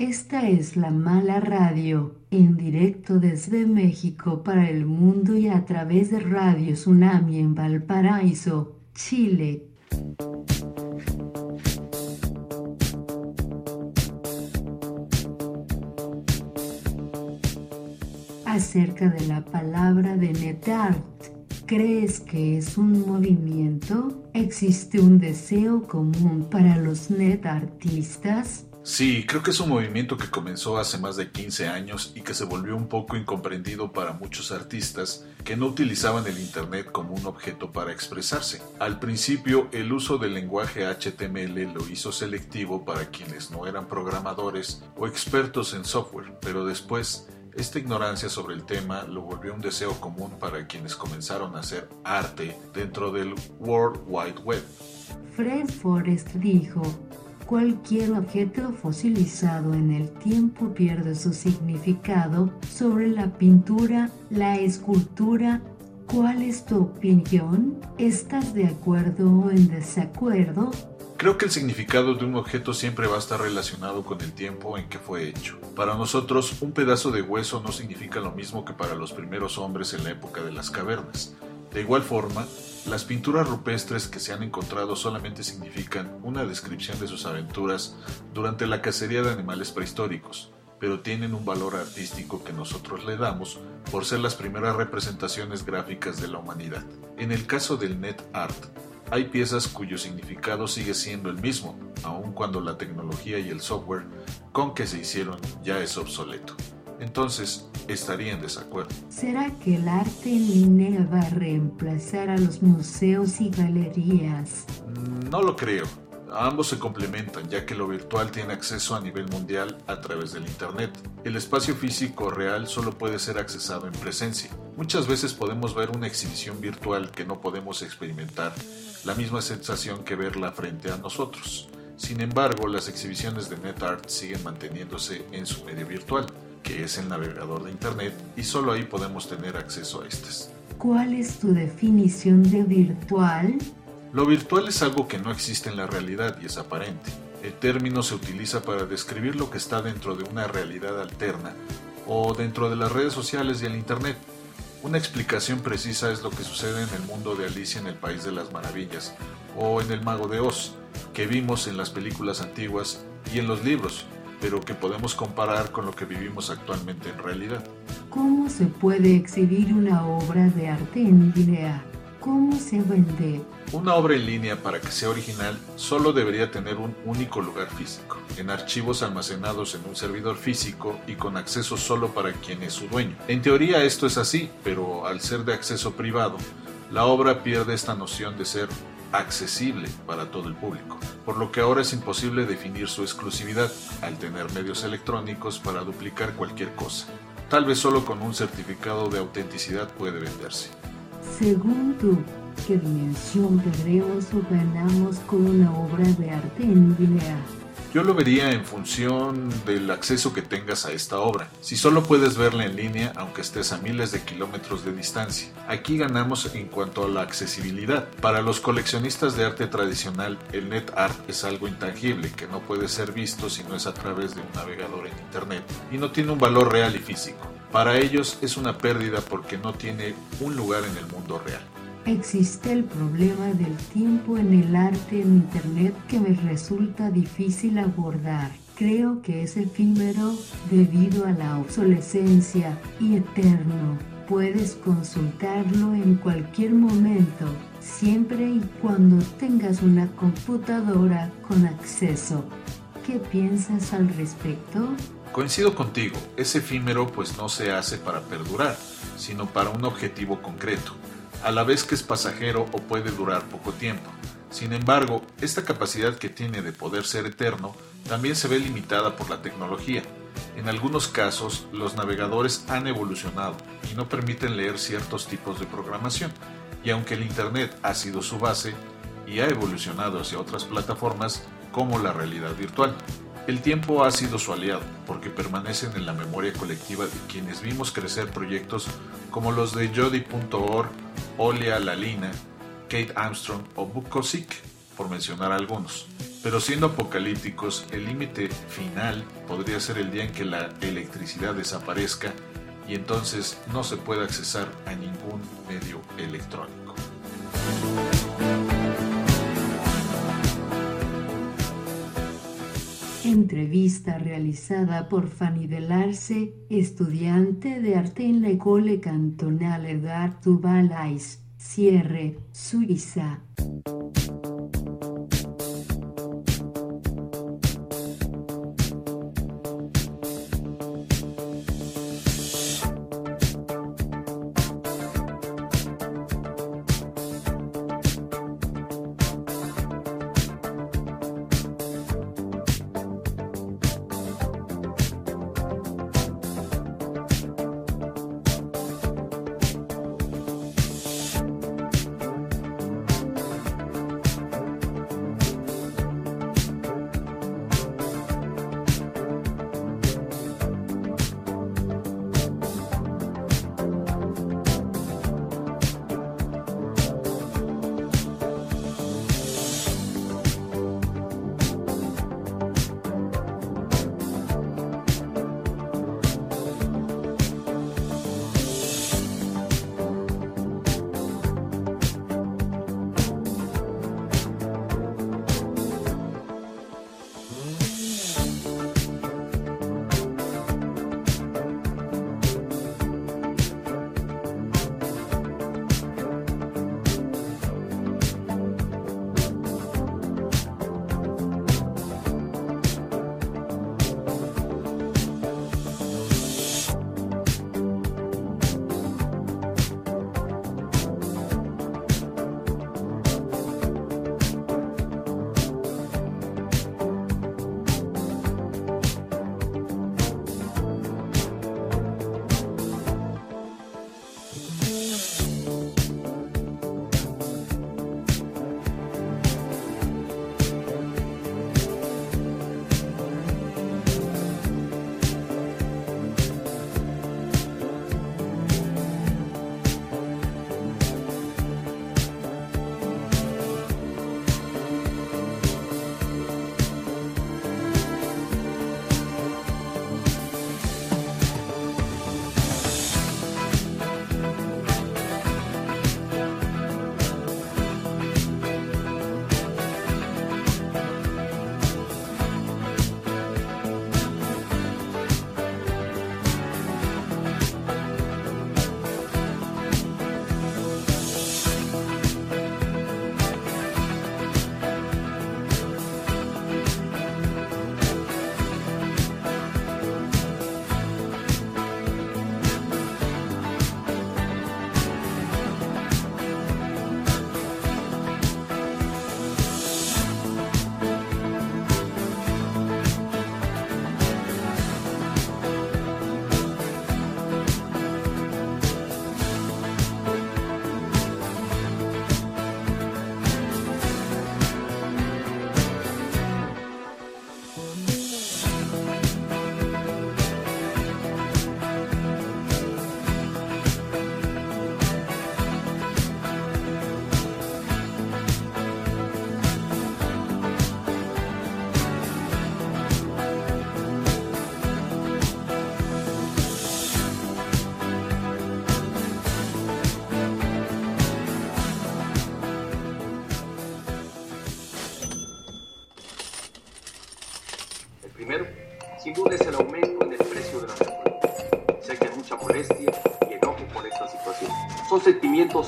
Esta es la mala radio, en directo desde México para el mundo y a través de Radio Tsunami en Valparaíso, Chile. Acerca de la palabra de NetArt, ¿crees que es un movimiento? ¿Existe un deseo común para los netartistas? Sí, creo que es un movimiento que comenzó hace más de 15 años y que se volvió un poco incomprendido para muchos artistas que no utilizaban el Internet como un objeto para expresarse. Al principio, el uso del lenguaje HTML lo hizo selectivo para quienes no eran programadores o expertos en software, pero después esta ignorancia sobre el tema lo volvió un deseo común para quienes comenzaron a hacer arte dentro del World Wide Web. Fred Forrest dijo, Cualquier objeto fosilizado en el tiempo pierde su significado sobre la pintura, la escultura. ¿Cuál es tu opinión? ¿Estás de acuerdo o en desacuerdo? Creo que el significado de un objeto siempre va a estar relacionado con el tiempo en que fue hecho. Para nosotros, un pedazo de hueso no significa lo mismo que para los primeros hombres en la época de las cavernas. De igual forma, las pinturas rupestres que se han encontrado solamente significan una descripción de sus aventuras durante la cacería de animales prehistóricos, pero tienen un valor artístico que nosotros le damos por ser las primeras representaciones gráficas de la humanidad. En el caso del net art, hay piezas cuyo significado sigue siendo el mismo, aun cuando la tecnología y el software con que se hicieron ya es obsoleto entonces estaría en desacuerdo. ¿Será que el arte en línea va a reemplazar a los museos y galerías? No lo creo. Ambos se complementan ya que lo virtual tiene acceso a nivel mundial a través del Internet. El espacio físico real solo puede ser accesado en presencia. Muchas veces podemos ver una exhibición virtual que no podemos experimentar la misma sensación que verla frente a nosotros. Sin embargo, las exhibiciones de NetArt siguen manteniéndose en su medio virtual que es el navegador de Internet, y solo ahí podemos tener acceso a estas. ¿Cuál es tu definición de virtual? Lo virtual es algo que no existe en la realidad y es aparente. El término se utiliza para describir lo que está dentro de una realidad alterna o dentro de las redes sociales y el Internet. Una explicación precisa es lo que sucede en el mundo de Alicia en el País de las Maravillas o en El Mago de Oz, que vimos en las películas antiguas y en los libros, pero que podemos comparar con lo que vivimos actualmente en realidad. ¿Cómo se puede exhibir una obra de arte en línea? ¿Cómo se vende? Una obra en línea para que sea original solo debería tener un único lugar físico, en archivos almacenados en un servidor físico y con acceso solo para quien es su dueño. En teoría esto es así, pero al ser de acceso privado, la obra pierde esta noción de ser accesible para todo el público, por lo que ahora es imposible definir su exclusividad al tener medios electrónicos para duplicar cualquier cosa. Tal vez solo con un certificado de autenticidad puede venderse. Según tú, ¿qué dimensión perdemos o ganamos con una obra de arte en línea? Yo lo vería en función del acceso que tengas a esta obra. Si solo puedes verla en línea, aunque estés a miles de kilómetros de distancia. Aquí ganamos en cuanto a la accesibilidad. Para los coleccionistas de arte tradicional, el net art es algo intangible que no puede ser visto si no es a través de un navegador en Internet y no tiene un valor real y físico. Para ellos es una pérdida porque no tiene un lugar en el mundo real. Existe el problema del tiempo en el arte en Internet que me resulta difícil abordar. Creo que es efímero debido a la obsolescencia y eterno. Puedes consultarlo en cualquier momento, siempre y cuando tengas una computadora con acceso. ¿Qué piensas al respecto? Coincido contigo, es efímero pues no se hace para perdurar, sino para un objetivo concreto a la vez que es pasajero o puede durar poco tiempo. Sin embargo, esta capacidad que tiene de poder ser eterno también se ve limitada por la tecnología. En algunos casos, los navegadores han evolucionado y no permiten leer ciertos tipos de programación, y aunque el Internet ha sido su base y ha evolucionado hacia otras plataformas como la realidad virtual, el tiempo ha sido su aliado, porque permanecen en la memoria colectiva de quienes vimos crecer proyectos como los de Jody.org, Olia Lalina, Kate Armstrong o Bukosik, por mencionar algunos. Pero siendo apocalípticos, el límite final podría ser el día en que la electricidad desaparezca y entonces no se pueda accesar a ningún medio electrónico. Entrevista realizada por Fanny Delarce, estudiante de arte en la École Cantonale d'Art du Valais, Cierre, Suiza.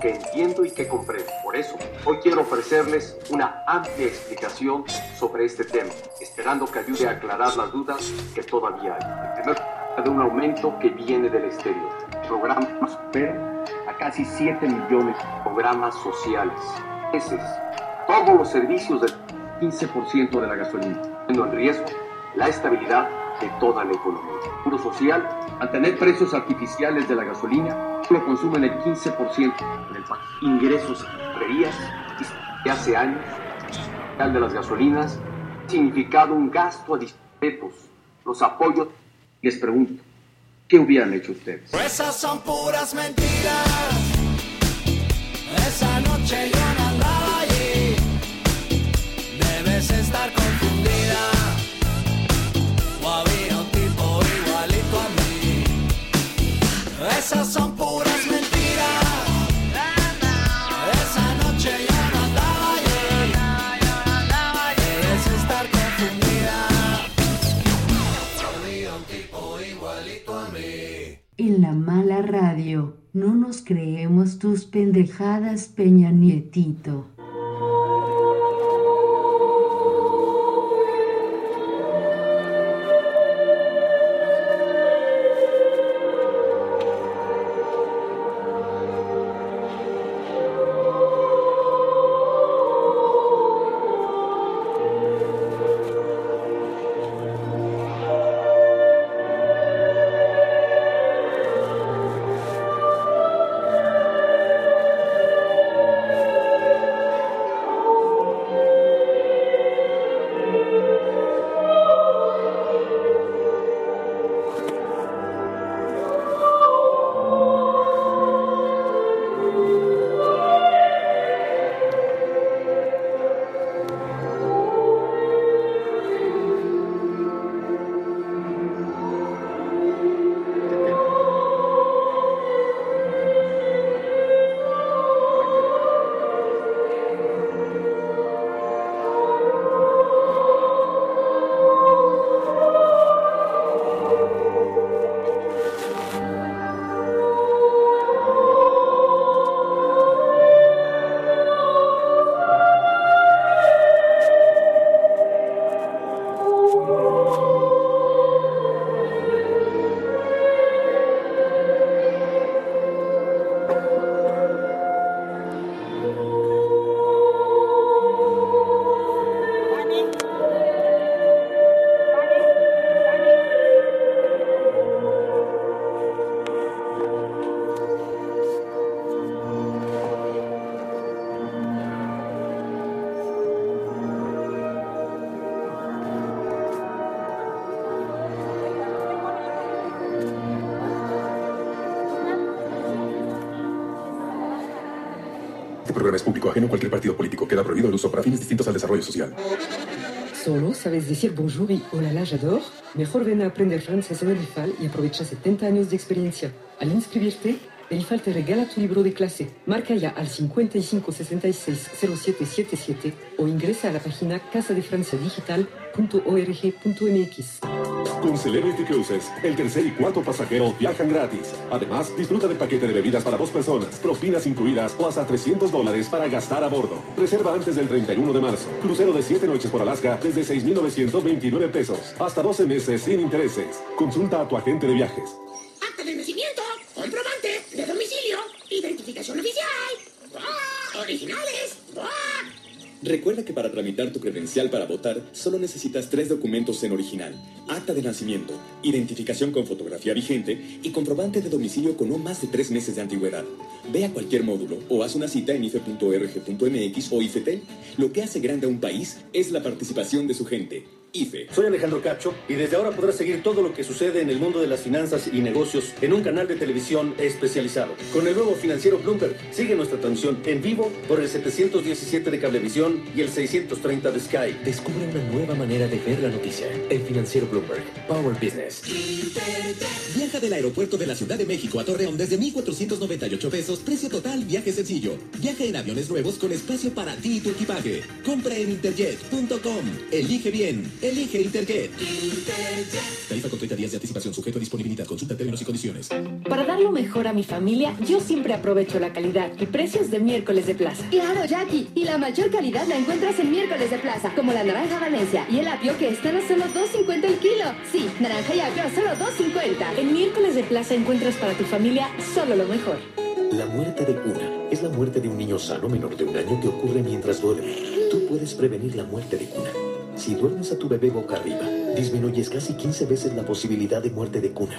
Que entiendo y que comprendo. Por eso, hoy quiero ofrecerles una amplia explicación sobre este tema, esperando que ayude a aclarar las dudas que todavía hay. En primer de un aumento que viene del exterior. Programas supera a casi 7 millones de programas sociales. Ese todos los servicios del 15% de la gasolina, poniendo en riesgo la estabilidad de toda la economía. Puro social, mantener precios artificiales de la gasolina solo consumen el 15% del país. Ingresos freías de hace años, de las gasolinas, significado un gasto a discretos, los apoyos. Les pregunto, ¿qué hubieran hecho ustedes? Esas son puras mentiras. Esa noche yo no andaba allí. Debes estar esas son puras mentiras. Esa noche yo no andaba bien. Es estar confundida. Había un tipo igualito a mí. En la mala radio, no nos creemos tus pendejadas, Peña Nietito. Programa es público ajeno a cualquier partido político. Queda prohibido el uso para fines distintos al desarrollo social. ¿Solo sabes decir bonjour y hola la j'adore? Mejor ven a aprender francés en el IFAL y aprovecha 70 años de experiencia. Al inscribirte, el IFAL te regala tu libro de clase. Marca ya al 55 66 0777 o ingresa a la página casadefranciadigital.org.mx. Con Celebrity Cruises, el tercer y cuarto pasajero viajan gratis. Además, disfruta del paquete de bebidas para dos personas, propinas incluidas o hasta 300 dólares para gastar a bordo. Reserva antes del 31 de marzo. Crucero de 7 noches por Alaska desde 6,929 pesos. Hasta 12 meses sin intereses. Consulta a tu agente de viajes. Acta de nacimiento, comprobante de domicilio, identificación oficial. Originales. Recuerda que para tramitar tu credencial para votar solo necesitas tres documentos en original. Acta de nacimiento, identificación con fotografía vigente y comprobante de domicilio con no más de tres meses de antigüedad. Ve a cualquier módulo o haz una cita en ife.org.mx o IFETEL. Lo que hace grande a un país es la participación de su gente. IFE. Soy Alejandro Cacho y desde ahora podrás seguir todo lo que sucede en el mundo de las finanzas y negocios en un canal de televisión especializado. Con el nuevo financiero Bloomberg, sigue nuestra transmisión en vivo por el 717 de Cablevisión y el 630 de Sky. Descubre una nueva manera de ver la noticia. El financiero Bloomberg. Power Business. Viaja del aeropuerto de la Ciudad de México a Torreón desde 1,498 pesos. Precio total, viaje sencillo. Viaja en aviones nuevos con espacio para ti y tu equipaje. Compra en interjet.com. Elige bien. Elige Interjet. Tarifa con 30 días de anticipación sujeto a disponibilidad. Consulta términos y condiciones. Para dar lo mejor a mi familia, yo siempre aprovecho la calidad y precios de miércoles de plaza. Claro, Jackie. Y la mayor calidad la encuentras en miércoles de plaza, como la naranja Valencia y el apio que están a solo 2.50 el kilo. Sí, naranja y apio a solo 2.50. En miércoles de plaza encuentras para tu familia solo lo mejor. La muerte de cuna es la muerte de un niño sano menor de un año que ocurre mientras duerme. Tú puedes prevenir la muerte de cuna. Si duermes a tu bebé boca arriba, disminuyes casi 15 veces la posibilidad de muerte de cuna.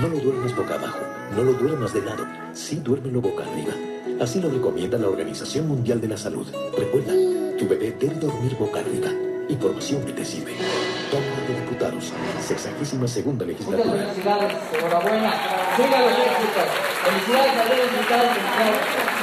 No lo duermas boca abajo, no lo duermas de lado, sí duérmelo boca arriba. Así lo recomienda la Organización Mundial de la Salud. Recuerda, tu bebé debe dormir boca arriba. Información que te sirve. Cámara de Diputados, 62 segunda legislatura. Muchas felicidades, enhorabuena. Los. Felicidades a los diputados.